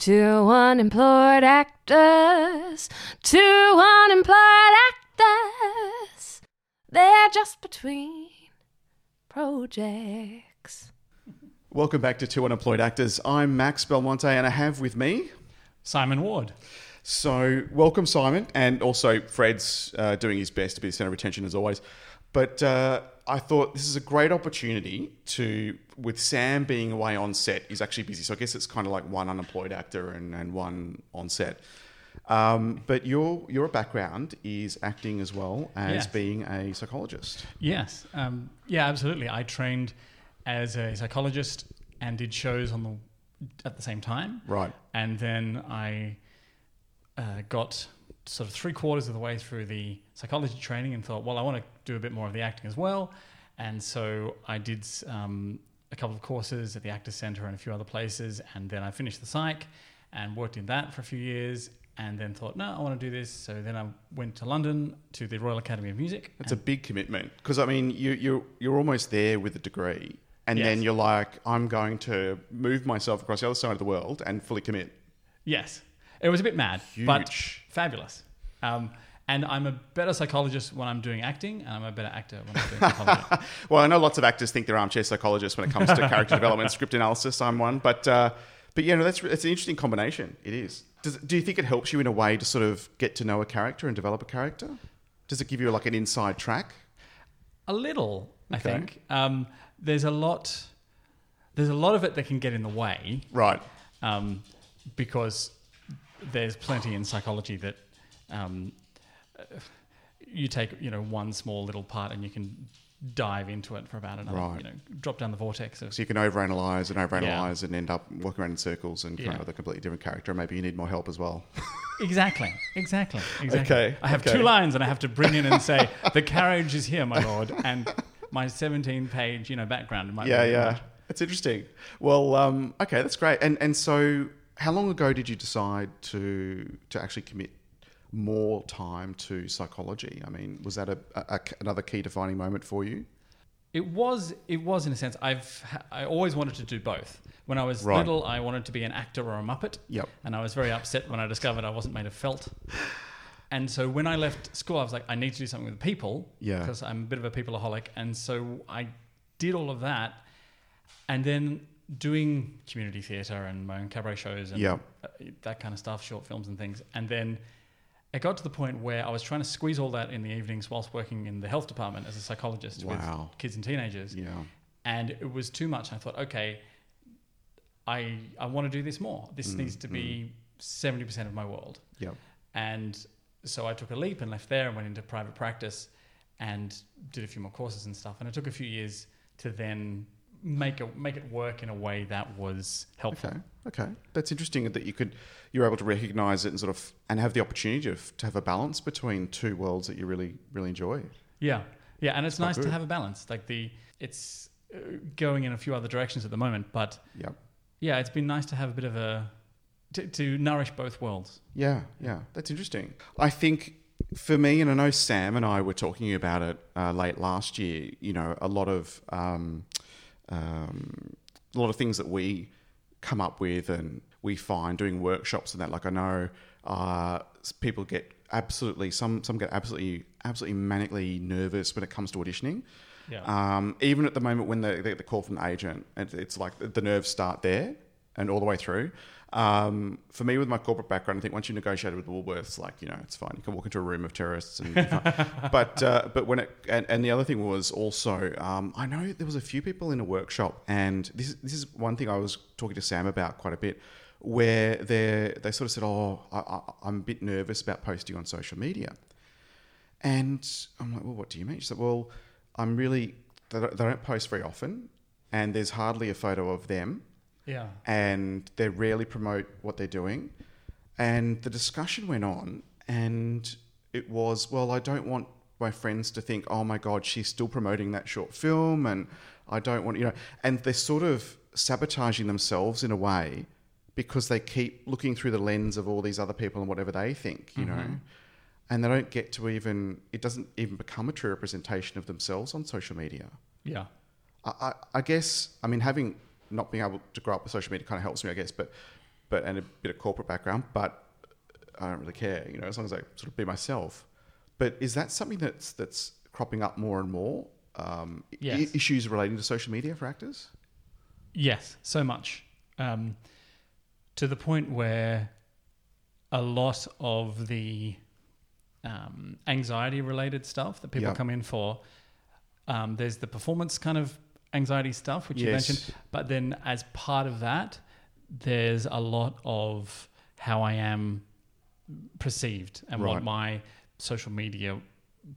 Two unemployed actors, two unemployed actors. They're just between projects. Welcome back to Two Unemployed Actors. I'm Max Belmonte and I have with me. Simon Ward. So, welcome, Simon. And also, Fred's uh, doing his best to be the center of attention as always. But uh, I thought this is a great opportunity to, with Sam being away on set, he's actually busy. So, I guess it's kind of like one unemployed actor and, and one on set. Um, but your your background is acting as well as Yes. being a psychologist. Yes. Um, yeah, absolutely. I trained as a psychologist and did shows on the at the same time. Right. And then I uh, got sort of three quarters of the way through the psychology training and thought, well, I want to do a bit more of the acting as well. And so I did um, a couple of courses at the Actors Centre and a few other places. And then I finished the psych and worked in that for a few years. And then thought, no, I want to do this. So then I went to London to the Royal Academy of Music. It's a big commitment because I mean you you're you're almost there with a degree, and Yes. then you're like, I'm going to move myself across the other side of the world and fully commit. Yes, it was a bit mad, but fabulous. Um, and I'm a better psychologist when I'm doing acting, and I'm a better actor when I'm doing psychology. Well, I know lots of actors think they're armchair psychologists when it comes to character development, script analysis. I'm one, but uh, but yeah, no, that's it's an interesting combination. It is. Does, do you think it helps you in a way to sort of get to know a character and develop a character? Does it give you like an inside track? a little, I think. Um, there's a lot. There's a lot of it that can get in the way Right. um, because there's plenty in psychology that um, you take, you know, one small little part and you can dive into it for about another, Right. you know, drop down the vortex of So you can overanalyze and overanalyze and end up walking around in circles and kind Yeah. with a completely different character. Maybe you need more help as well. Exactly, exactly, exactly. Okay, I have okay. two lines and I have to bring in and say, the carriage is here, my lord, and my 17 page, you know, background. Might yeah, yeah. much. It's interesting. Well, um, okay, that's great. And and so, how long ago did you decide to to actually commit more time to psychology? I mean, was that a, a- another key defining moment for you? It was, it was in a sense, I've, I always wanted to do both. When I was Right. little, I wanted to be an actor or a Muppet. Yep. And I was very upset when I discovered I wasn't made of felt. And so when I left school, I was like, I need to do something with people. Yeah. Because I'm a bit of a peopleaholic. And so I did all of that. And then doing community theatre and my own cabaret shows and Yep. uh, that kind of stuff, short films and things. And then it got to the point where I was trying to squeeze all that in the evenings whilst working in the health department as a psychologist Wow. with kids and teenagers. Yeah. And it was too much. I thought, okay, I I want to do this more. This needs to be seventy percent of my world. Yep. And so I took a leap and left there and went into private practice and did a few more courses and stuff. And it took a few years to then make a, make it work in a way that was helpful. Okay. Okay. That's interesting that you could you're able to recognize it and sort of and have the opportunity to, to have a balance between two worlds that you really really enjoy. Yeah, yeah, and it's quite nice to have a balance. Like the it's uh, going in a few other directions at the moment, but Yep. yeah, it's been nice to have a bit of a to, to nourish both worlds. Yeah, yeah, that's interesting. I think for me, and I know Sam and I were talking about it uh, late last year. You know, a lot of um, um, a lot of things that we come up with and we find doing workshops and that. Like I know uh, people get absolutely some some get absolutely absolutely manically nervous when it comes to auditioning. Yeah. Um, even at the moment when they they get the call from the agent, and it's like the- the nerves start there and all the way through. Um, for me, with my corporate background, I think once you negotiated with Woolworths, like you know, it's fine. You can walk into a room of terrorists, and be fine. but uh, but when it and, and the other thing was also, um, I know there was a few people in a workshop, and this this is one thing I was talking to Sam about quite a bit, where they they sort of said, oh, I, I, I'm a bit nervous about posting on social media. And I'm like, well, what do you mean? She said, well, I'm really, they don't post very often, and there's hardly a photo of them, yeah. and they rarely promote what they're doing. And the discussion went on, and it was, well, I don't want my friends to think, oh my God, she's still promoting that short film, and I don't want, you know, and they're sort of sabotaging themselves in a way because they keep looking through the lens of all these other people and whatever they think, you know. Mm-hmm. And they don't get to even, it doesn't even become a true representation of themselves on social media. Yeah. I, I, I guess, I mean, having not being able to grow up with social media kind of helps me, I guess. But but and a bit of corporate background, but I don't really care, you know, as long as I sort of be myself. But is that something that's that's cropping up more and more? Um, i- issues relating to social media for actors. Yes, so much. Um, to the point where a lot of the um, anxiety related stuff that people Yeah. come in for, um, there's the performance kind of anxiety stuff, which you Yes. mentioned. But then as part of that, there's a lot of how I am perceived and Right. what my social media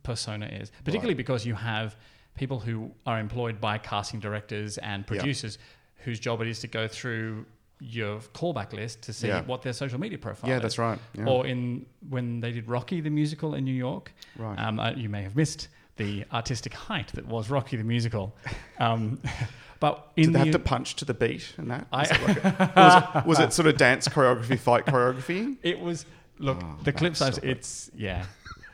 persona is, particularly because you have people who are employed by casting directors and producers whose job it is to go through your callback list to see Yeah. what their social media profile Yeah, is. that's right. Yeah. Or in when they did Rocky the musical in New York, Right. um, uh, you may have missed the artistic height that was Rocky the musical. Um, but in Did they the, have to punch to the beat and that? I- Was, it, like a- was, it, was it sort of dance choreography, fight choreography? It was look Oh, the clips I've it's yeah.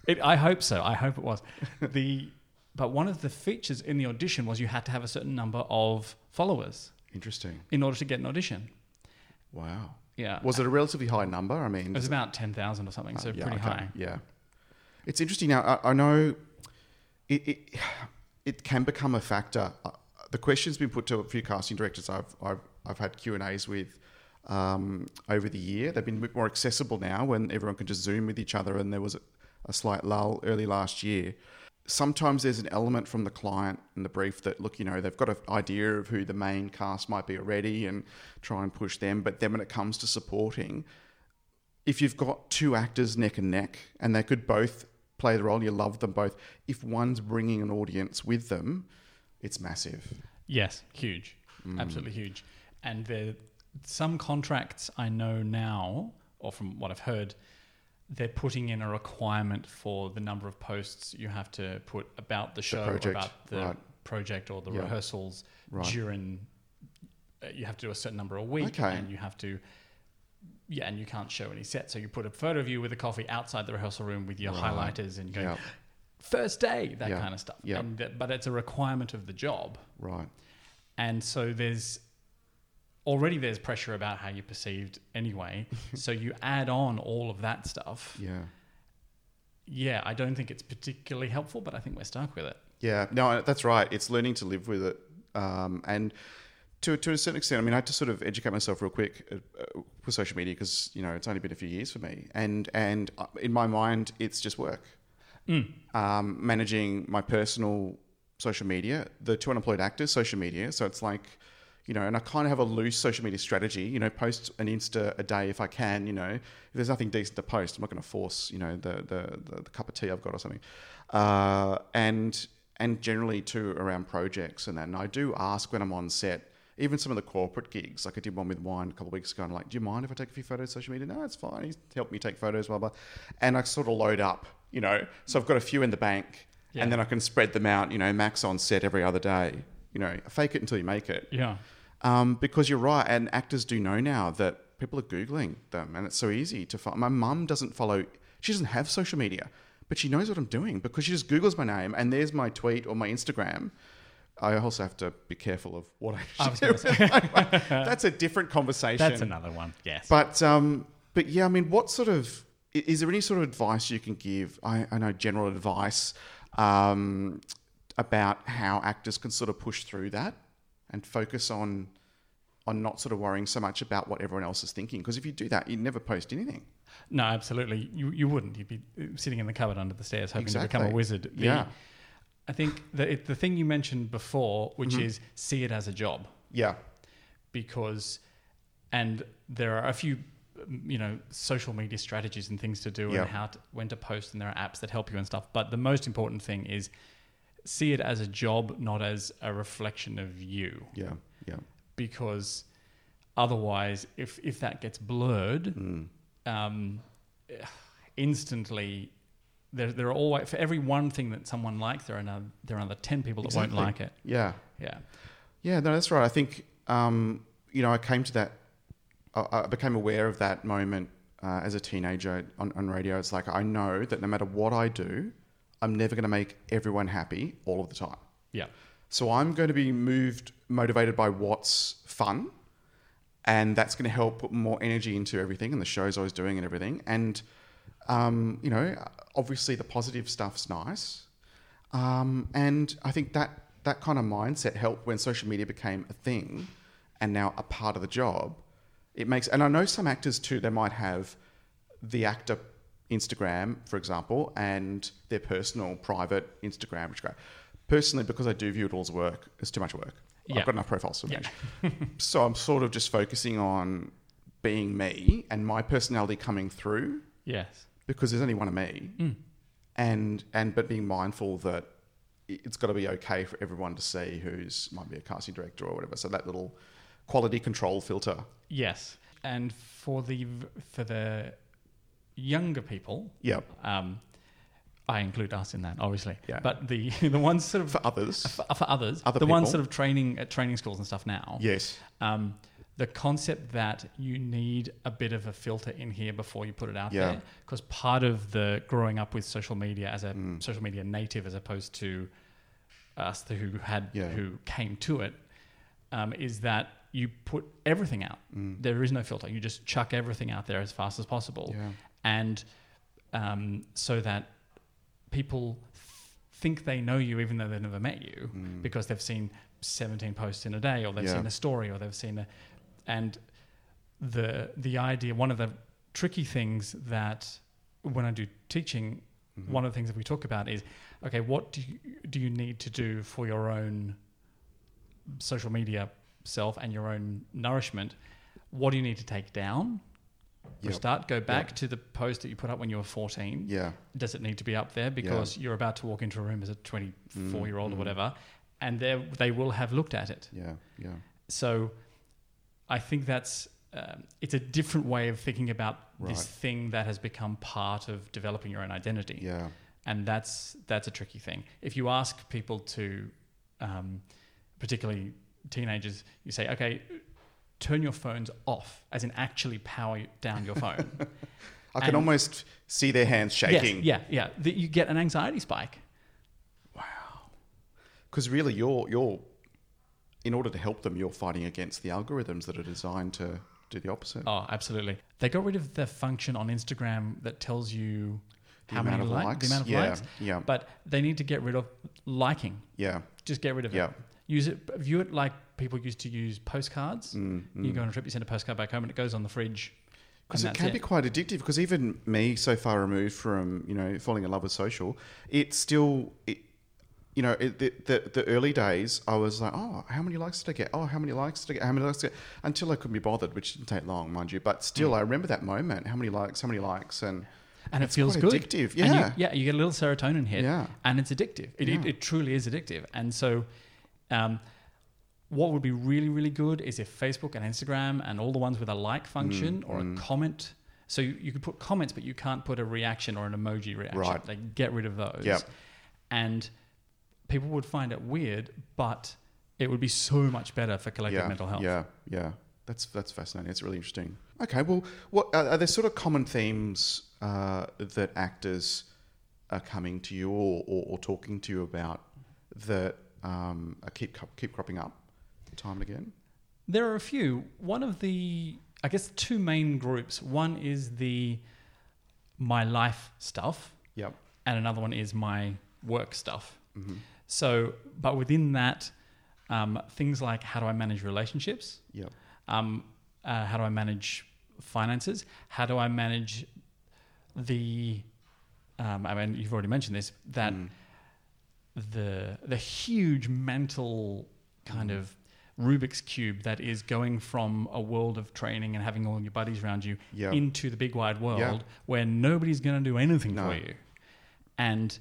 It, I hope so. I hope it was the. But one of the features in the audition was you had to have a certain number of followers Interesting. in order to get an audition. Wow. Yeah, Was it a relatively high number? I mean, it was about ten thousand or something, so Uh, yeah, pretty okay, high. Yeah, it's interesting now. I, I know it, it can become a factor. Uh, the question's been put to a few casting directors I've I've, I've had Q and A's with um, over the year. They've been a bit more accessible now when everyone can just zoom with each other. And there was a, a slight lull early last year. Sometimes there's an element from the client in the brief that look, you know, they've got an idea of who the main cast might be already, and try and push them. But then when it comes to supporting, if you've got two actors neck and neck and they could both play the role, you love them both. If one's bringing an audience with them, it's massive. Yes, huge, Mm. absolutely huge. And there, some contracts I know now, or from what I've heard, they're putting in a requirement for the number of posts you have to put about the show, or project, about the right. project, or the Yeah. rehearsals Right. during. Uh, you have to do a certain number a week, Okay. and you have to. Yeah, and you can't show any set, so you put a photo of you with a coffee outside the rehearsal room with your Right. highlighters and you go Yeah, first day, that Yeah. kind of stuff. Yeah. And that, but it's a requirement of the job. right. And so there's already there's pressure about how you're perceived anyway. so you add on all of that stuff. Yeah. Yeah, I don't think it's particularly helpful, but I think we're stuck with it. Yeah, no, that's right. It's learning to live with it, um, and to to a certain extent, I mean, I had to sort of educate myself real quick uh, uh, with social media because you know it's only been a few years for me, and and uh, in my mind, it's just work. Um, managing my personal social media, the two unemployed actors' social media, so it's like. You know, and I kind of have a loose social media strategy. You know, post an Insta a day if I can. You know, if there's nothing decent to post, I'm not going to force. You know, the, the the the cup of tea I've got or something. Uh, and and generally too around projects and that. And I do ask when I'm on set, even some of the corporate gigs, like I did one with Wine a couple of weeks ago, and I'm like, do you mind if I take a few photos on social media? No, it's fine. He's helped me take photos, blah, blah. And I sort of load up, you know, so I've got a few in the bank Yeah. and then I can spread them out, you know, max on set every other day, you know, fake it until you make it. Yeah. Um, because you're right, and actors do know now that people are googling them, and it's so easy to find. My mum doesn't follow; she doesn't have social media, but she knows what I'm doing because she just googles my name, and there's my tweet or my Instagram. I also have to be careful of what I. I say That's a different conversation. that's another one. Yes. But um, but yeah, I mean, what sort of is there any sort of advice you can give? I, I know general advice um, about how actors can sort of push through that and focus on on not sort of worrying so much about what everyone else is thinking. Because if you do that, you never post anything. no, absolutely. You you wouldn't. You'd be uh, sitting in the cupboard under the stairs hoping to become a wizard. The- Yeah. I think the it, the thing you mentioned before, which Mm-hmm. is see it as a job. Yeah, because and there are a few you know social media strategies and things to do Yeah. and how to, when to post and there are apps that help you and stuff but the most important thing is see it as a job not as a reflection of you yeah, yeah. because otherwise if if that gets blurred Mm. um, instantly there, there are always for every one thing that someone likes there are another there are another 10 people that Exactly. won't like it Yeah. yeah Yeah, no, that's right. I think um, you know I came to that. I, I became aware of that moment uh, as a teenager on, on radio. It's like I know that no matter what I do, I'm never going to make everyone happy all of the time. yeah So I'm going to be moved, motivated by what's fun, and that's going to help put more energy into everything and the shows I was doing and everything. And um, you know, obviously the positive stuff's nice, um, and I think that that kind of mindset helped when social media became a thing, and now a part of the job. It makes, and I know some actors too. They might have the actor Instagram, for example, and their personal private Instagram, which go. Personally, because I do view it all as work, it's too much work. Yeah. I've got enough profiles to Yeah. manage. so I'm sort of just focusing on being me and my personality coming through Yes. Because there's only one of me, Mm. and and but being mindful that it- it's got to be okay for everyone to see who's might be a casting director or whatever. So that little quality control filter. Yes. And for the for the younger people, Yep. um, I include us in that, obviously. Yeah. But the the ones sort of For others, for, for others, Other the ones sort of training at training schools and stuff now. yes. Um, the concept that you need a bit of a filter in here before you put it out Yeah. there, because part of the growing up with social media as a Mm. social media native, as opposed to us who had Yeah. who came to it, um, is that you put everything out. Mm. There is no filter. You just chuck everything out there as fast as possible, Yeah. and um, so that people th- think they know you even though they've never met you Mm. because they've seen 17 posts in a day or they've Yeah. seen a story or they've seen a and the the idea one of the tricky things that when I do teaching Mhm. one of the things that we talk about is okay what do you, do you need to do for your own social media self and your own nourishment what do you need to take down Yep. start go back to the post that you put up when you were 14 Yeah. does it need to be up there because you're about to walk into a room as a 24 year old Mm, or mm. whatever and they they will have looked at it Yeah. Yeah. so i think that's um, it's a different way of thinking about this thing that has become part of developing your own identity Yeah. and that's that's a tricky thing if you ask people to um, particularly teenagers you say okay turn your phones off as in actually power down your phone I can And- almost see their hands shaking. Yes, yeah yeah that you get an anxiety spike Wow. Because really, you're you're in order to help them, you're fighting against the algorithms that are designed to do the opposite. Oh, absolutely. They got rid of the function on Instagram that tells you The how many amount of like, likes. the amount of yeah. likes. Yeah. But they need to get rid of liking. Yeah. Just get rid of Yeah. it. Use it. View it like people used to use postcards. Mm, You mm. go on a trip, you send a postcard back home, and it goes on the fridge. Because it can be quite addictive. Because even me, so far removed from you know falling in love with social, it's still, it, you know, it, the, the the early days. I was like, oh, how many likes did I get? Oh, how many likes did I get? How many likes did I get? Until I couldn't be bothered, which didn't take long, mind you. But still, Mm. I remember that moment. How many likes? How many likes? And and it feels good. addictive. And you- Yeah. yeah, you get a little serotonin hit, Yeah. and it's addictive. It, it, Yeah. it truly is addictive. And so, um, what would be really, really good is if Facebook and Instagram and all the ones with a like function or mm. a comment. So you, you could put comments, but you can't put a reaction or an emoji reaction. Right. Like get rid of those. Yep. And people would find it weird, but it would be so much better for collective yeah, mental health. Yeah, yeah. That's that's fascinating. It's really interesting. Okay, well, what are, are there sort of common themes uh, that actors are coming to you or, or, or talking to you about that um, keep keep cropping up time and again? There are a few. One of the, I guess, two main groups. One is the my life stuff, Yep. and another one is my work stuff. hmm So, but within that, um, things like how do I manage relationships? Yep. Um, uh, how do I manage finances? How do I manage the? Um, I mean, you've already mentioned this that Mm. the the huge mental kind Mhm. of Rubik's cube that is going from a world of training and having all your buddies around you Yep. into the big wide world Yeah. where nobody's going to do anything No. for you, and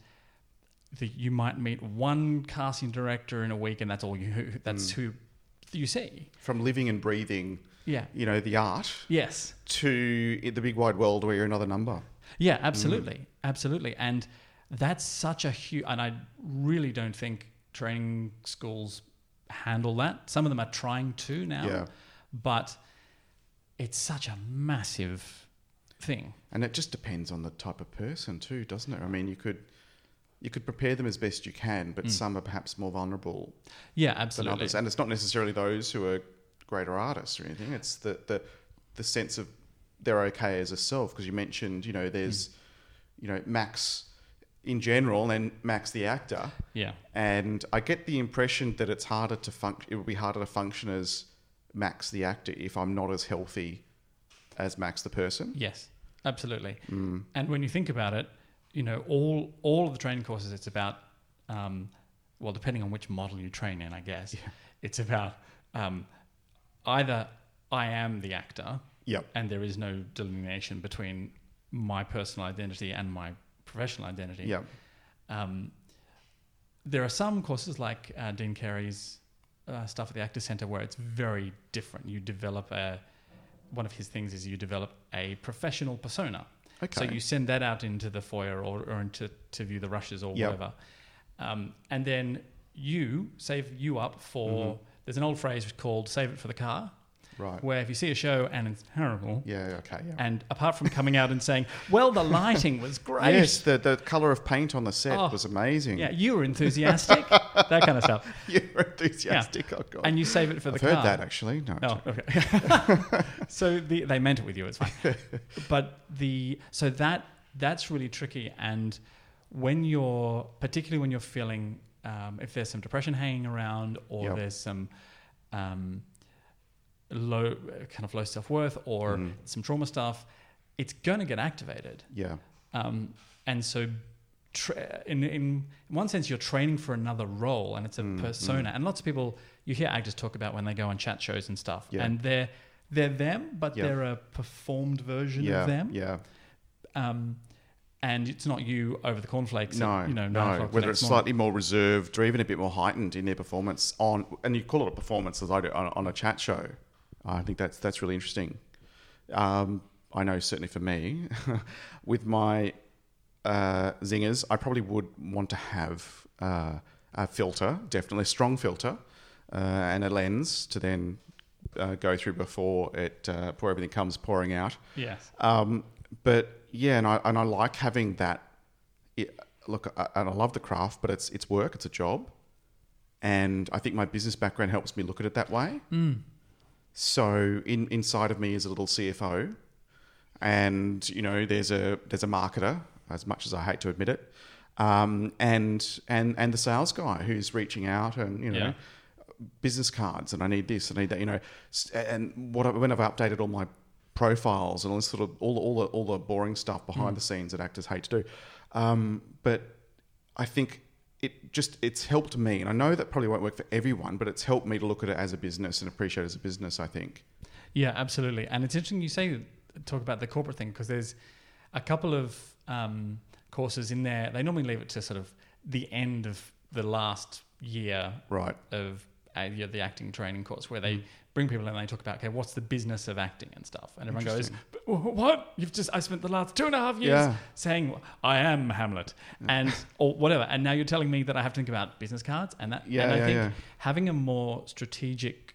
the, you might meet one casting director in a week, and that's all you. That's Mm. who you see. From living and breathing, Yeah. you know, the art Yes. to the big wide world where you're another number. Yeah, absolutely, absolutely, and that's such a huge. And I really don't think training schools handle that. Some of them are trying to now, Yeah. but it's such a massive thing. And it just depends on the type of person too, doesn't it? I mean, you could you could prepare them as best you can, but Mm. some are perhaps more vulnerable Yeah, absolutely. than others. And it's not necessarily those who are greater artists or anything. It's the the the sense of they're okay as a self because you mentioned you know there's you know Max in general and Max the actor. Yeah. And I get the impression that it's harder to function. It would be harder to function as Max the actor if I'm not as healthy as Max the person. Yes, absolutely. Mm. And when you think about it, you know, all all of the training courses, it's about, um, well, depending on which model you train in, I guess, it's about um, either I am the actor, Yep. and there is no delineation between my personal identity and my professional identity. Yep. Um, there are some courses like uh, Dean Carey's uh, stuff at the Actor Centre where it's very different. You develop a one of his things is you develop a professional persona. Okay. So you send that out into the foyer or, or into to view the rushes or Yep. whatever, um, and then you save you up for. Mm-hmm. There's an old phrase called "save it for the car," right. where if you see a show and it's terrible, Yeah. Okay. Yeah. and apart from coming out and saying, "Well, the lighting was great," Yes, the the color of paint on the set Oh, was amazing. yeah, you were enthusiastic, that kind of stuff. You were enthusiastic. Oh god. and you save it for I've the heard car. that actually. No. No, okay. so the, they meant it with you. It's fine. but the so that that's really tricky. And when you're particularly when you're feeling um, if there's some depression hanging around or Yep. there's some um, low kind of low self worth or Mhm. some trauma stuff, it's going to get activated. Yeah. Um, and so, tra- in, in one sense, you're training for another role, and it's a Mm, persona. And lots of people, you hear actors talk about when they go on chat shows and stuff, Yeah. and they're they're them, but Yeah. they're a performed version Yeah. of them. Yeah. Um, and it's not you over the cornflakes. at, No, you know, no. Whether it's morning. slightly more reserved or even a bit more heightened in their performance on, and you call it a performance as I do on, on a chat show. I think that's that's really interesting. Um, I know certainly for me, with my uh, zingers, I probably would want to have uh, a filter, definitely a strong filter, uh, and a lens to then uh, go through before it uh, before everything comes pouring out. yes, Um, but yeah, and I and I like having that. It, look, I, and I love the craft, but it's it's work, it's a job, and I think my business background helps me look at it that way. Mm. So in inside of me is a little CFO, and you know there's a there's a marketer, as much as I hate to admit it, um, and and and the sales guy who's reaching out and you know. Yeah. Business cards, and I need this, I need that, you know. And what I, when I've updated all my profiles and all this sort of all the, all the all the boring stuff behind the scenes that actors hate to do, um, but I think it just it's helped me, and I know that probably won't work for everyone, but it's helped me to look at it as a business and appreciate it as a business. I think. Yeah, absolutely. And it's interesting you say talk about the corporate thing because there's a couple of um, courses in there. They normally leave it to sort of the end of the last year Right. of uh, the acting training course where they Mm. Bring people in and they talk about okay, what's the business of acting and stuff, and everyone goes, Interesting. "But wh- "What? You've just I spent the last two and a half years Yeah. saying I am Hamlet and or whatever, and now you're telling me that I have to think about business cards and that. Yeah, and I think yeah. having a more strategic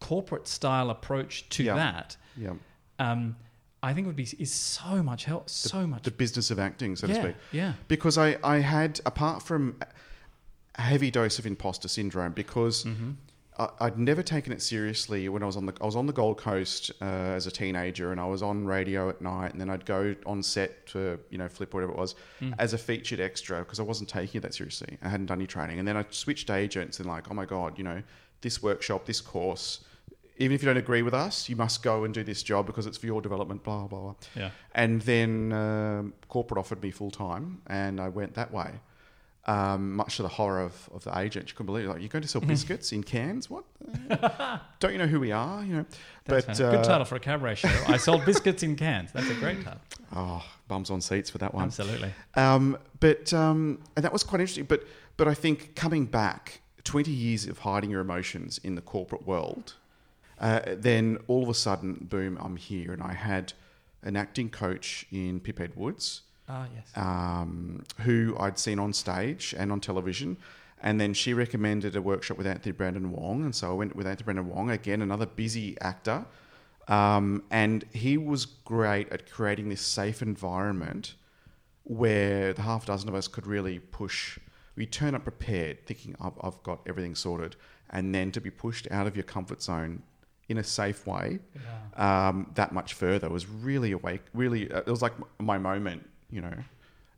corporate style approach to Yeah. that, Yeah. um, I think would be is so much help, so much. The business of acting, so to speak. yeah, Because I, I had, apart from a heavy dose of imposter syndrome, because Mm-hmm. I, I'd never taken it seriously when I was on the I was on the Gold Coast uh, as a teenager, and I was on radio at night, and then I'd go on set to you know flip whatever it was Mm. as a featured extra because I wasn't taking it that seriously. I hadn't done any training, and then I switched agents and like, oh my god, you know, this workshop, this course. Even if you don't agree with us, you must go and do this job because it's for your development. Blah blah blah. yeah. And then um, corporate offered me full time, and I went that way. Um, much to the horror of, of the agent, you couldn't believe it. Like, you're going to sell biscuits in cans? What? Don't you know who we are? You know, That's but good uh, title for a cabaret show. I sold biscuits in cans. That's a great title. oh, bums on seats for that one. Absolutely. Um, but um, and that was quite interesting. But but I think coming back, twenty years of hiding your emotions in the corporate world, uh, then all of a sudden, boom, I'm here, and I had an acting coach in Pip Edwards. Ah, yes. um, who I'd seen on stage and on television. And then she recommended a workshop with Anthony Brandon Wong. And so I went with Anthony Brandon Wong, again, another busy actor. Um, and he was great at creating this safe environment where the half dozen of us could really push. We turn up prepared, thinking, I've, I've got everything sorted. And then to be pushed out of your comfort zone in a safe way Yeah. um, that much further was really awake. Really, uh, it was like my moment. You know,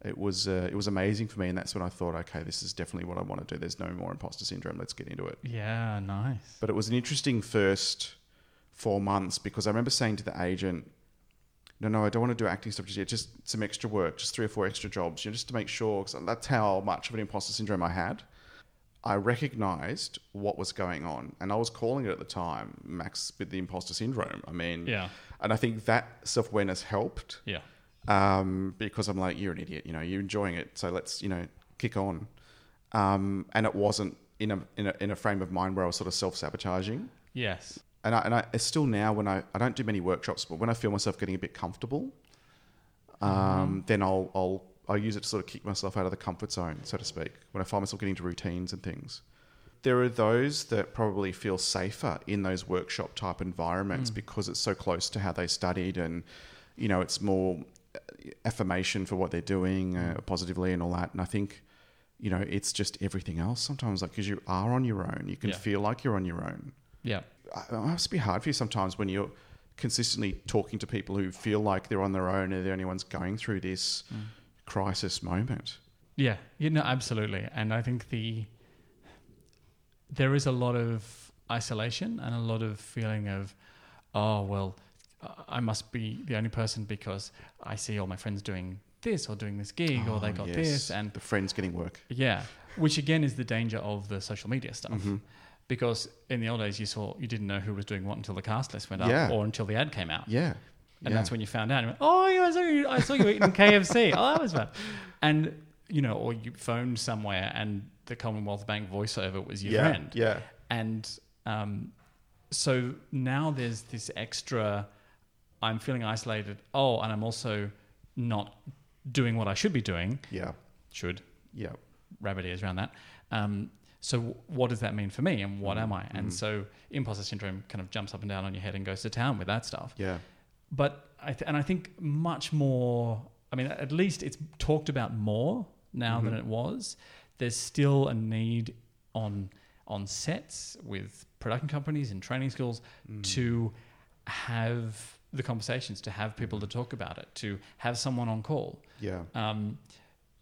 it was uh, it was amazing for me, and that's when I thought, okay, this is definitely what I want to do. There's no more imposter syndrome. Let's get into it. Yeah, nice. But it was an interesting first four months because I remember saying to the agent, "No, no, I don't want to do acting stuff just yet. Just some extra work, just three or four extra jobs, you know, just to make sure." Because that's how much of an imposter syndrome I had. I recognized what was going on, and I was calling it at the time, Max, with the imposter syndrome. I mean, Yeah. and I think that self awareness helped Yeah. Um, because I'm like, you're an idiot, you know, you're enjoying it, so let's, you know, kick on. Um, and it wasn't in a, in a in a frame of mind where I was sort of self sabotaging. Yes. And I, and I it's still now when I, I don't do many workshops, but when I feel myself getting a bit comfortable, um, then I'll, I'll I'll use it to sort of kick myself out of the comfort zone, so to speak. When I find myself getting into routines and things, there are those that probably feel safer in those workshop type environments because it's so close to how they studied, and you know it's more affirmation for what they're doing uh, positively and all that. And I think you know it's just everything else sometimes, like because you are on your own, you can Yeah. feel like you're on your own Yeah. it must be hard for you sometimes when you're consistently talking to people who feel like they're on their own and the only ones going through this crisis moment. Yeah, you know, absolutely. And I think the there is a lot of isolation and a lot of feeling of, oh well, I must be the only person because I see all my friends doing this or doing this gig or they Oh, got yes. this and the friends getting work. yeah, which again is the danger of the social media stuff. Mm-hmm. Because in the old days, you saw you didn't know who was doing what until the cast list went up, Yeah. or until the ad came out. Yeah. And yeah. that's when you found out. Went, oh, yeah, I saw you. I saw you eating KFC. Oh, that was fun. And you know, or you phoned somewhere, and the Commonwealth Bank voiceover was your yeah. friend. Yeah. And um, so now there's this extra. I'm feeling isolated. Oh, and I'm also not doing what I should be doing. Yeah. Should Yeah. rabbit ears around that. Um, so what does that mean for me, and what am I? Mm-hmm. And so imposter syndrome kind of jumps up and down on your head and goes to town with that stuff Yeah. but I th- and I think much more. I mean, at least it's talked about more now than it was. There's still a need on on sets with production companies and training schools to have the conversations, to have people to talk about it, to have someone on call. Yeah. Um,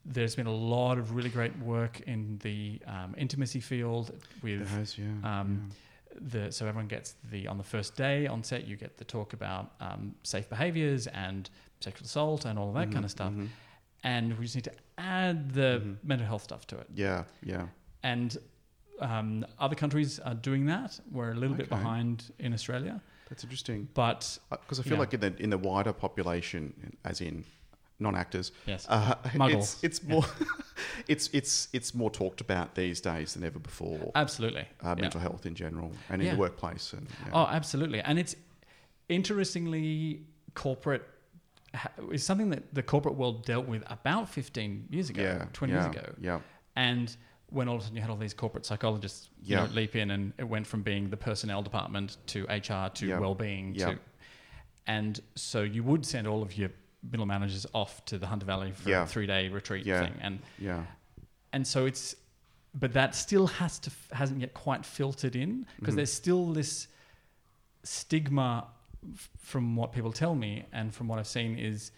there's been a lot of really great work in the um, intimacy field with has, yeah. um, the so everyone gets the on the first day on set you get the talk about um, safe behaviors and sexual assault and all of that kind of stuff mhm. and we just need to add the Mhm. mental health stuff to it yeah. Yeah. and um, other countries are doing that we're a little bit behind in australia That's interesting. but Because I feel Yeah. like in the in the wider population, as in non-actors, yes uh, Muggles. it's it's more it's it's it's more talked about these days than ever before. absolutely uh, Yeah. mental health in general and in the workplace. And yeah. Oh, absolutely. And it's interestingly corporate is something that the corporate world dealt with about 15 years ago, yeah, 20 yeah, years ago. Yeah, And when all of a sudden you had all these corporate psychologists you know, leap in and it went from being the personnel department to HR to Yeah. well-being Yeah. to and so you would send all of your middle managers off to the Hunter Valley for Yeah. a three-day retreat Yeah. thing and yeah, and so it's but that still has to hasn't yet quite filtered in because Mhm. there's still this stigma f- from what people tell me and from what I've seen is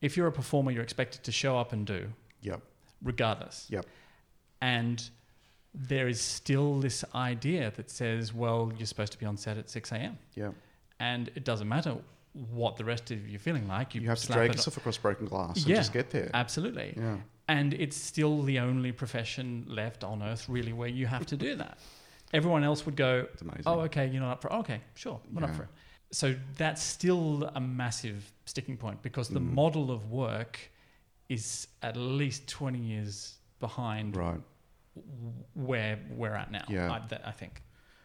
if you're a performer you're expected to show up and do yep, regardless Yep. And there is still this idea that says well you're supposed to be on set at 6 a.m yep. and it doesn't matter what the rest of you are feeling like You, have to drag yourself across broken glass and Yeah. just get there. absolutely Yeah, and it's still the only profession left on earth, really, where you have to do that. Everyone else would go, oh, okay, you're not up for it. Okay, sure, not Yeah. for it. So that's still a massive sticking point because the Mm. model of work is at least 20 years behind right. Where we're at now, Yeah. I, I think.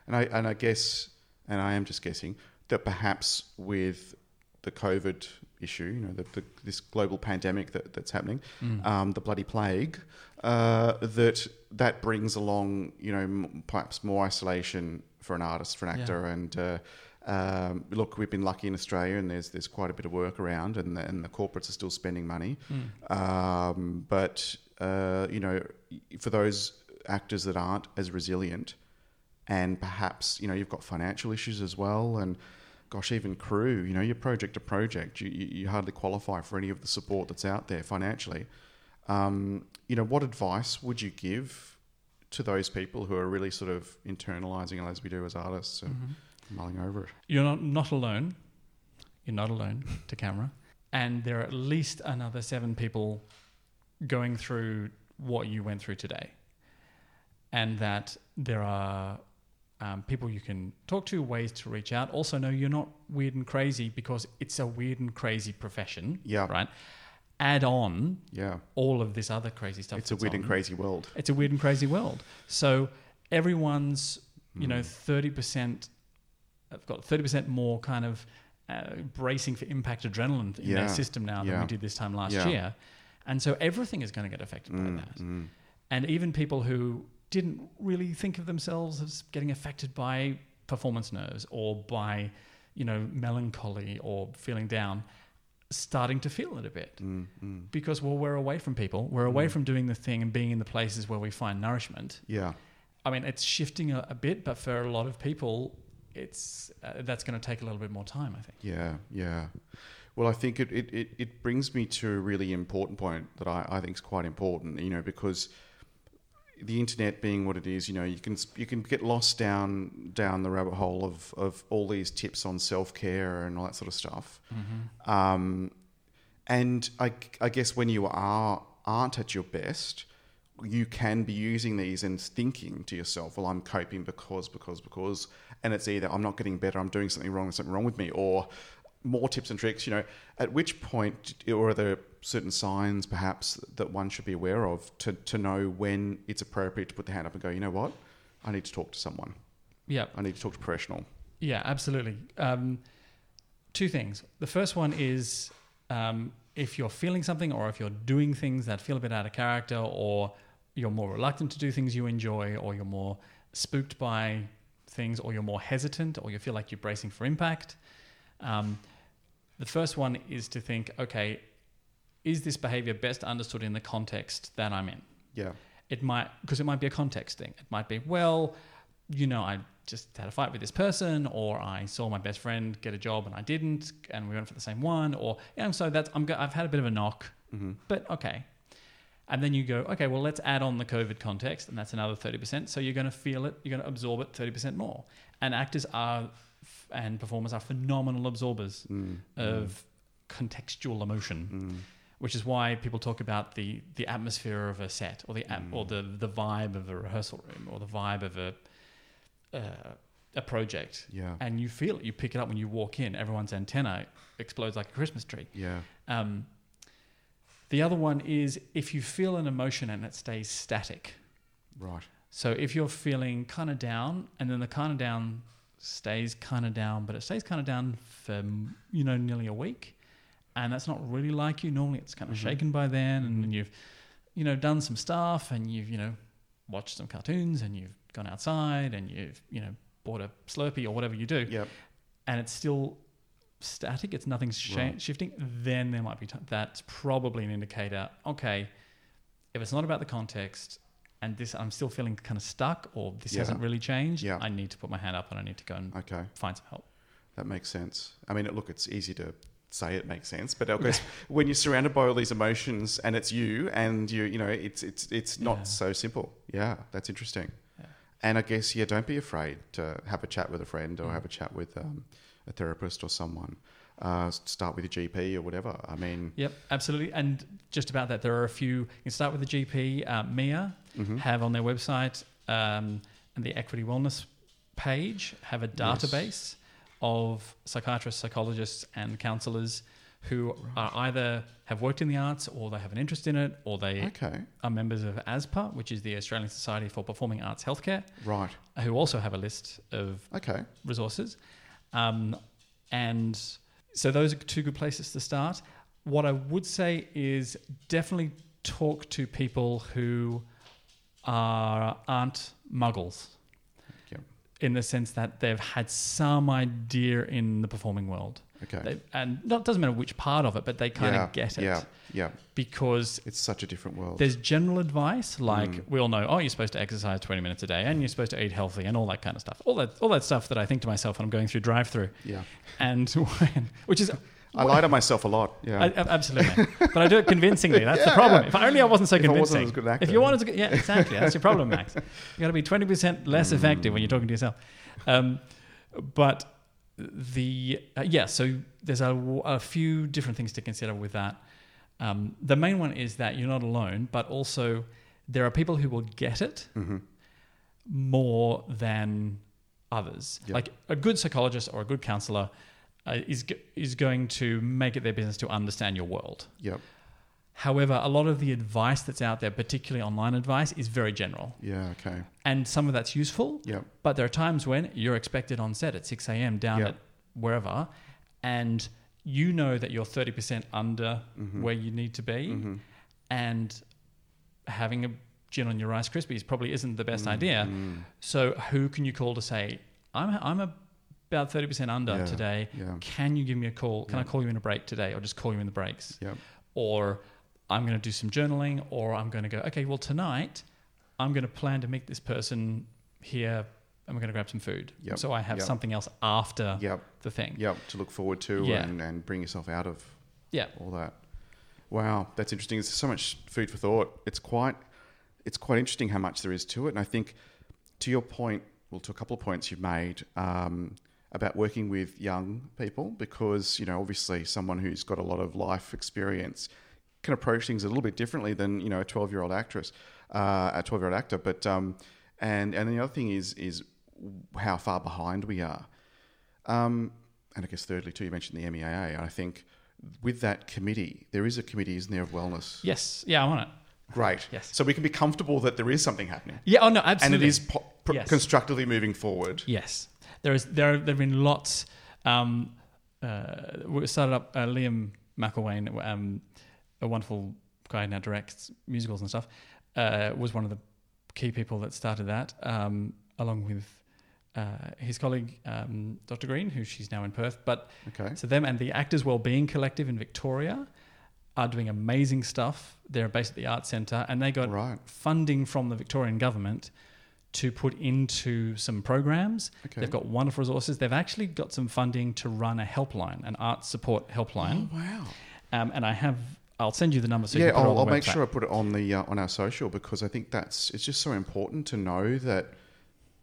And I and I guess, and I am just guessing that perhaps with the COVID issue, you know, the, the, this global pandemic that, that's happening, Mm. um, the bloody plague, uh, that that brings along, you know, m- perhaps more isolation for an artist, for an Yeah. actor, and. Uh, um, look, we've been lucky in Australia, and there's there's quite a bit of work around, and the, and the corporates are still spending money. Mm. Um, but uh, you know, for those actors that aren't as resilient, and perhaps you know you've got financial issues as well, and gosh, even crew. You know, you're project to project. You, you, hardly qualify for any of the support that's out there financially. Um, you know, what advice would you give to those people who are really sort of internalizing as we do as artists and mulling over it? You're not, not alone. You're not alone to camera. And there are at least another seven people going through what you went through today. And that there are um, people you can talk to, ways to reach out. Also, know you're not weird and crazy because it's a weird and crazy profession. Yeah. Right? Add on Yeah, all of this other crazy stuff. it's a weird and crazy world. It's a weird and crazy world. So everyone's, you Hmm. know, thirty percent. I've got thirty percent more kind of uh, bracing for impact adrenaline in Yeah. their system now than Yeah. we did this time last Yeah. year, and so everything is going to get affected by Mm, that. mm. And even people who didn't really think of themselves as getting affected by performance nerves or by, you know, melancholy or feeling down, starting to feel it a bit Mm, mm. because well, we're away from people, we're away from doing the thing and being in the places where we find nourishment. Yeah, I mean, it's shifting a, a bit, but for a lot of people, it's uh, that's going to take a little bit more time. I think. yeah, yeah. Well, I think it, it, it, it brings me to a really important point that I, I think is quite important, you know, because the internet being what it is, you know, you can you can get lost down down the rabbit hole of, of all these tips on self care and all that sort of stuff. Um, and I, I guess when you are aren't at your best, you can be using these and thinking to yourself, "Well, I'm coping because because because," and it's either I'm not getting better, I'm doing something wrong, there's something wrong with me, or more tips and tricks. You know, at which point, or are there certain signs perhaps that one should be aware of to to know when it's appropriate to put the hand up and go, you know what, I need to talk to someone, Yeah, I need to talk to a professional. yeah, absolutely. Um, two things. The first one is um, if you're feeling something, or if you're doing things that feel a bit out of character, or you're more reluctant to do things you enjoy, or you're more spooked by things, or you're more hesitant, or you feel like you're bracing for impact. Um, the first one is to think, okay, is this behavior best understood in the context that I'm in? Yeah, It might, because it might be a context thing. It might be, well, you know, I just had a fight with this person, or I saw my best friend get a job and I didn't, and we went for the same one, or yeah, so that's I'm go- I've had a bit of a knock, hmm but okay. And then you go, okay, well, let's add on the COVID context, and that's another 30%. So you're going to feel it, you're going to absorb it 30% more. And actors are, f- and performers are phenomenal absorbers mm, of contextual emotion mm, which is why people talk about the the atmosphere of a set or the at, or the the vibe of a rehearsal room or the vibe of a uh, a project. Yeah, and you feel it you pick it up when you walk in everyone's antenna explodes like a christmas tree. Yeah, um, the other one is if you feel an emotion and it stays static. Right, so if you're feeling kind of down and then the kind of down stays kind of down, but it stays kind of down for you know nearly a week, and that's not really like you. Normally it's kind of Mhm. shaken by then, and then you've you know done some stuff, and you've you know watched some cartoons, and you've gone outside, and you've you know bought a Slurpee or whatever you do, yeah, and it's still static. It's nothing's sh- Right. shifting. Then there might be t- that's probably an indicator. Okay, if it's not about the context. And this, I'm still feeling kind of stuck, or this Yeah. hasn't really changed. Yeah. I need to put my hand up, and I need to go and okay. find some help. That makes sense. I mean, look, it's easy to say it makes sense, but course, when you're surrounded by all these emotions and it's you, and you, you know, it's it's it's not Yeah. so simple. Yeah, that's interesting. And I guess yeah, don't be afraid to have a chat with a friend or Mm. have a chat with um, a therapist or someone. Uh, start with a GP or whatever. I mean, Yep, absolutely. And just about that, there are a few. You can start with the GP. Uh, MEAA mhm. have on their website um, and the Equity Wellness page have a database of psychiatrists, psychologists, and counsellors who are either have worked in the arts or they have an interest in it or they okay, are members of ASPA, which is the Australian Society for Performing Arts Healthcare, right, who also have a list of okay, resources. Um, and so those are two good places to start. What I would say is definitely talk to people who are aren't muggles. Yep. In the sense that they've had some idea in the performing world. Okay. They, and not doesn't matter which part of it, but they kind yeah. of get it Yeah. Yeah. because It's such a different world. there's general advice like Mm. we all know, oh, you're supposed to exercise 20 minutes a day and you're supposed to eat healthy and all that kind of stuff. All that all that stuff that I think to myself when I'm going through drive-through, yeah. and when, which is I lie to myself a lot. Yeah. I, absolutely, but I do it convincingly. That's the problem. yeah. If only I wasn't so wasn't convincing. an actor. If you wanted to, yeah, exactly. That's your problem, Max. You got to be twenty percent less effective when you're talking to yourself. Um, but the uh, yeah, so there's a, a few different things to consider with that. Um, the main one is that you're not alone, but also there are people who will get it Mhm. more than others. Yep. Like a good psychologist or a good counselor uh, is is going to make it their business to understand your world. Yep. However, a lot of the advice that's out there, particularly online advice, is very general, Yeah. Okay. and some of that's useful. Yep. But there are times when you're expected on set at six a.m. down Yep. at wherever, and you know that you're thirty percent under Mhm. where you need to be, Mhm. and having a gin on your Rice Krispies probably isn't the best Mm, idea. So who can you call to say I'm I'm about thirty percent under Yeah, today? Yeah. Can you give me a call? Can I call you in a break today, or just call you in the breaks? Yep. Or I'm going to do some journaling, or I'm going to go. Okay, well tonight I'm going to plan to meet this person here, and we're going to grab some food. Yep, So I have yep. something else after Yep. the thing. Yep. To look forward to Yeah. and, and bring yourself out of Yeah. all that. Wow, that's interesting. There's so much food for thought. It's quite, it's quite interesting how much there is to it. And I think, to your point, well, to a couple of points you've made um, about working with young people, because you know, obviously, someone who's got a lot of life experience can approach things a little bit differently than you know a 12 year old actress, uh, a 12 year old actor. But um, and and the other thing is is how far behind we are. Um, and I guess thirdly too, you mentioned the MEAA. I think with that committee, there is a committee, isn't there, of wellness? Yes. Yeah, I'm on it. Great. Yes. So we can be comfortable that there is something happening, Yeah. Oh no, Absolutely. and it is po- pr- Yes. constructively moving forward. Yes, there is. There there have been lots. Um, uh, we started up uh, Liam McElwain, um, a wonderful guy who now directs musicals and stuff. Uh, was one of the key people that started that, um, along with uh, his colleague um, Dr. Green, who she's now in Perth. But Okay. so them and the Arts Wellbeing Collective in Victoria are doing amazing stuff. They're based at the Arts Centre, and they got Right. funding from the Victorian government to put into some programs. Okay. They've got wonderful resources. They've actually got some funding to run a helpline, an arts support helpline. Oh wow. Um, and I have, I'll send you the number so you yeah, I'll, I'll make sure I put it on the uh, on our social because I think that's it's just so important to know that,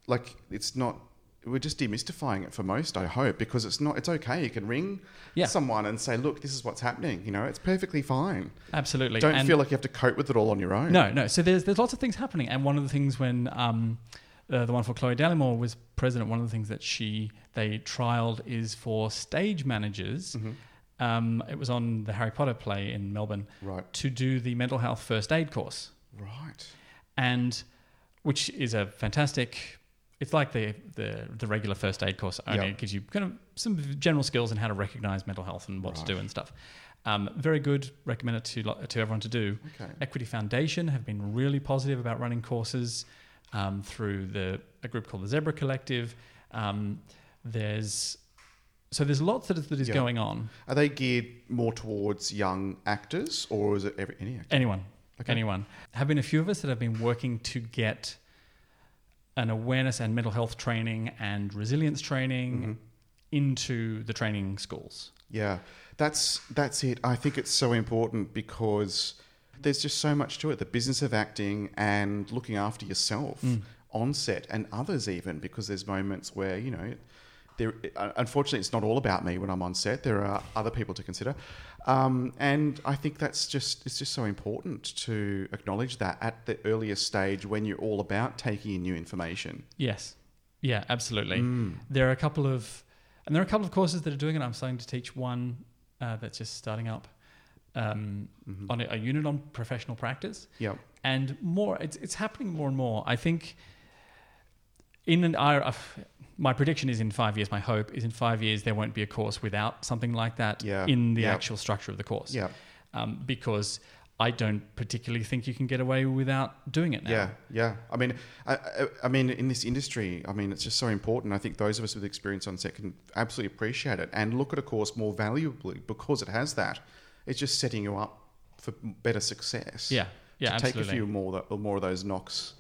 like, it's not. We're just demystifying it for most, I hope, because it's not. It's okay. You can ring Yeah. someone and say, "Look, this is what's happening." You know, it's perfectly fine. Absolutely. Don't And- feel like you have to cope with it all on your own. No, no. So there's there's lots of things happening, and one of the things when um, uh, the wonderful Chloe Dallimore was president, one of the things that she they trialed is for stage managers. Mhm. Um, it was on the Harry Potter play in Melbourne Right. to do the mental health first aid course, Right. and which is a fantastic. It's like the the, the regular first aid course. Only it gives you kind of some general skills in how to recognize mental health and what to do and stuff. Um, very good. Recommend it to to everyone to do. Okay. Equity Foundation have been really positive about running courses um, through the a group called the Zebra Collective. Um, there's so there's lots that is, that is Yeah. going on. Are they geared more towards young actors, or is it every, any actor? Anyone, Okay. anyone. Have been a few of us that have been working to get an awareness and mental health training and resilience training Mhm. into the training schools. Yeah, that's that's it. I think it's so important because there's just so much to it. The business of acting and looking after yourself Mm. on set and others even because there's moments where you know there. uh, Unfortunately, it's not all about me when I'm on set. There are other people to consider, um, and I think that's just it's just so important to acknowledge that at the earliest stage when you're all about taking in new information. Yes, yeah, absolutely. Mm. There are a couple of, and there are a couple of courses that are doing it. I'm starting to teach one uh, that's just starting up um, Mhm. on a, a unit on professional practice, Yep. and more. It's it's happening more and more. I think. In an, I, my prediction is in five years. My hope is in five years there won't be a course without something like that Yeah, in the yeah. actual structure of the course. Yeah. um, because I don't particularly think you can get away without doing it now. Yeah, yeah. I mean, I, I, I mean, in this industry, I mean, it's just so important. I think those of us with experience on set can absolutely appreciate it and look at a course more valuably because it has that. It's just setting you up for better success. Yeah, yeah, to absolutely. take a few more more of those knocks,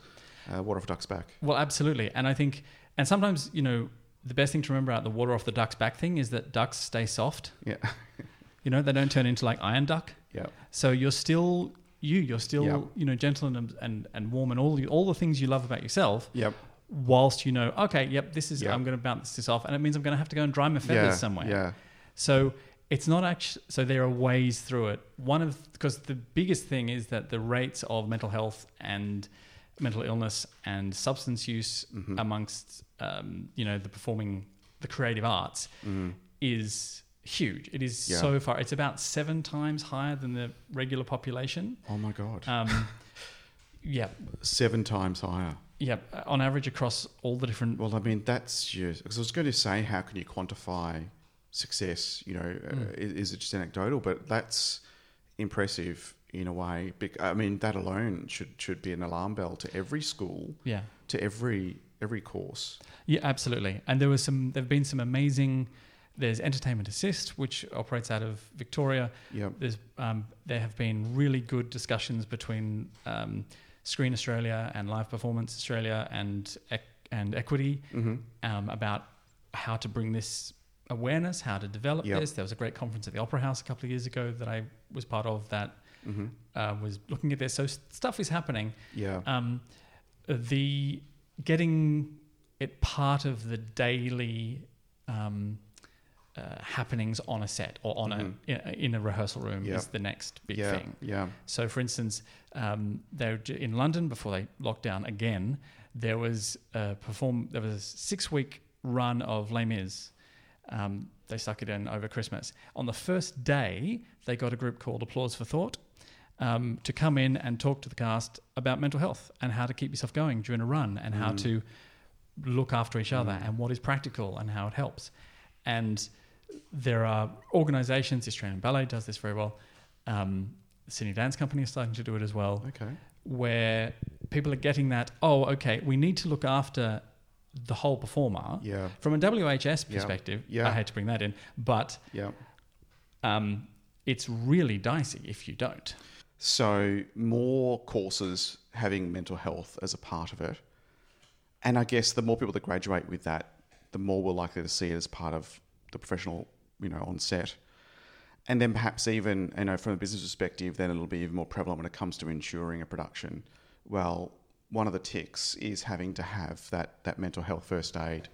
uh, water off duck's back. Well, absolutely. And I think, and sometimes, you know, the best thing to remember about the water off the duck's back thing is that ducks stay soft. Yeah, You know, they don't turn into like iron duck. yeah, So you're still you. You're still, Yeah. you know, gentle and, and, and warm and all, the- all the things you love about yourself. yep, Whilst you know, okay, yep, this is, Yeah. I'm going to bounce this off. And it means I'm going to have to go and dry my feathers yeah, somewhere. Yeah, So it's not actually, so there are ways through it. One of, because the biggest thing is that the rates of mental health and mental illness and substance use Mhm. amongst, um, you know, the performing, the creative arts mm, is huge. It is Yeah. so far, it's about seven times higher than the regular population. oh my god, Um, yeah, seven times higher. yeah, on average across all the different, Well, I mean, that's just because I was going to say, how can you quantify success? You know, uh, Mm. is, is it just anecdotal? But that's impressive in a way. I mean, that alone should should be an alarm bell to every school, yeah. to every every course. Yeah, absolutely. And there was some. There've been some amazing. There's Entertainment Assist, which operates out of Victoria. Yep. There's um, there have been really good discussions between um, Screen Australia and Live Performance Australia and and Equity hmm um, about how to bring this awareness, how to develop Yep. this. There was a great conference at the Opera House a couple of years ago that I was part of that hmm uh, was looking at this. So stuff is happening Yeah. um, the getting it part of the daily um, uh, happenings on a set or on Mhm. a in, in a rehearsal room Yeah. is the next big yeah. thing. Yeah. So, for instance, um, they were j- in London before they locked down again. There was a perform. There was a six week run of Les Mis. Um, they stuck it in over Christmas. On the first day, they got a group called Applause for Thought um, to come in and talk to the cast about mental health and how to keep yourself going during a run and how Mm. to look after each other Mm. and what is practical and how it helps. And there are organizations, the Australian Ballet does this very well. Um, Sydney Dance Company is starting to do it as well, Okay. where people are getting that, oh, okay, we need to look after the whole performer. Yeah. From a WHS Yeah. perspective, Yeah. I hate to bring that in, but Yeah. um, it's really dicey if you don't. So more courses having mental health as a part of it, and I guess the more people that graduate with that, the more we're likely to see it as part of the professional, you know, on set. And then perhaps even, you know, from a business perspective, then it'll be even more prevalent when it comes to ensuring a production. Well, one of the ticks is having to have that that mental health first aid.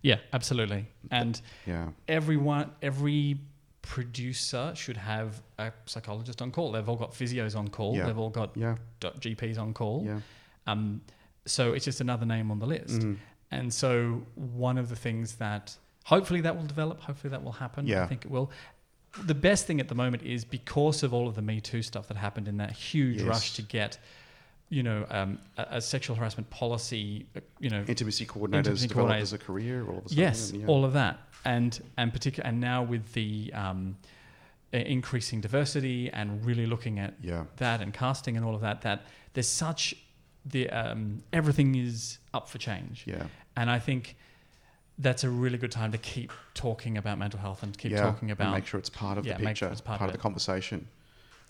Yeah, absolutely. And Yeah. everyone, every producer should have a psychologist on call. They've all got physios on call. Yeah. They've all got Yeah. GPs on call. Yeah. Um, so it's just another name on the list. Mhm. And so one of the things that hopefully that will develop, hopefully that will happen. Yeah. I think it will. The best thing at the moment is because of all of the Me Too stuff that happened in that huge Yes. rush to get, you know, um, a, a sexual harassment policy, uh, you know, Intimacy coordinators Intimacy coordinators. as a career all of a yes, and yeah. all of that, and and particular, and now with the um, increasing diversity and really looking at yeah. that and casting and all of that, that there's such the um, everything is up for change. Yeah. And I think that's a really good time to keep talking about mental health and keep yeah, talking and about make sure it's part of the sure picture, it's part part, of of the conversation.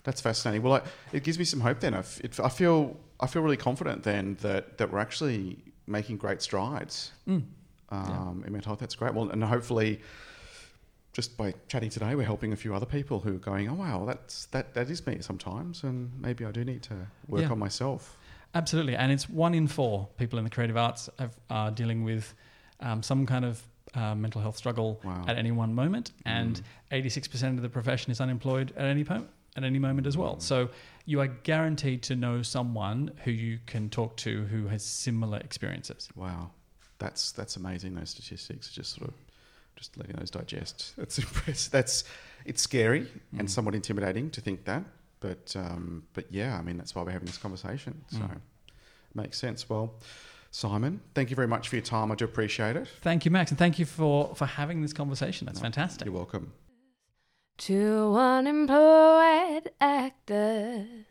That's fascinating. Well, I, it gives me some hope. Then I, f- it, I feel I feel really confident then that that we're actually making great strides Mm, um, in mental health. That's great. Well, and hopefully, just by chatting today, we're helping a few other people who are going, "Oh wow, that's that that is me sometimes, and maybe I do need to work Yeah. on myself." absolutely. And it's one in four people in the creative arts have, are dealing with um, some kind of uh, mental health struggle Wow. at any one moment, and Mm. 86% of the profession is unemployed at any po- at any moment as well. Mm. So you are guaranteed to know someone who you can talk to who has similar experiences. Wow, that's that's amazing. Those statistics just sort of just letting those digest. That's impressive. That's it's scary and Mm. somewhat intimidating to think that, but um, but yeah, I mean that's why we're having this conversation. So Mm. makes sense. Well, Simon, thank you very much for your time. I do appreciate it. Thank you, Max, and thank you for, for having this conversation. That's No, fantastic. You're welcome. Two unemployed actors.